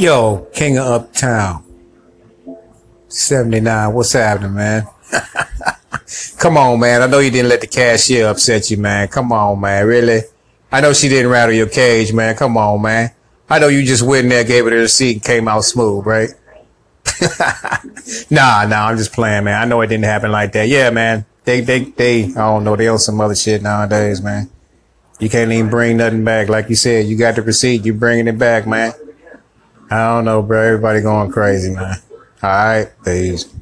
Yo, King of Uptown. 79. What's happening, man? Come on, man. I know you didn't let the cashier upset you, man. Come on, man. Really? I know she didn't rattle your cage, man. Come on, man. I know you just went in there, gave her the receipt, and came out smooth, right? nah, nah, I'm just playing, man. I know it didn't happen like that. Yeah, man. They, they, they, I don't know. They own some other shit nowadays, man. You can't even bring nothing back. Like you said, you got the receipt. You bringing it back, man. I don't know, bro. Everybody going crazy, man. All right. Peace.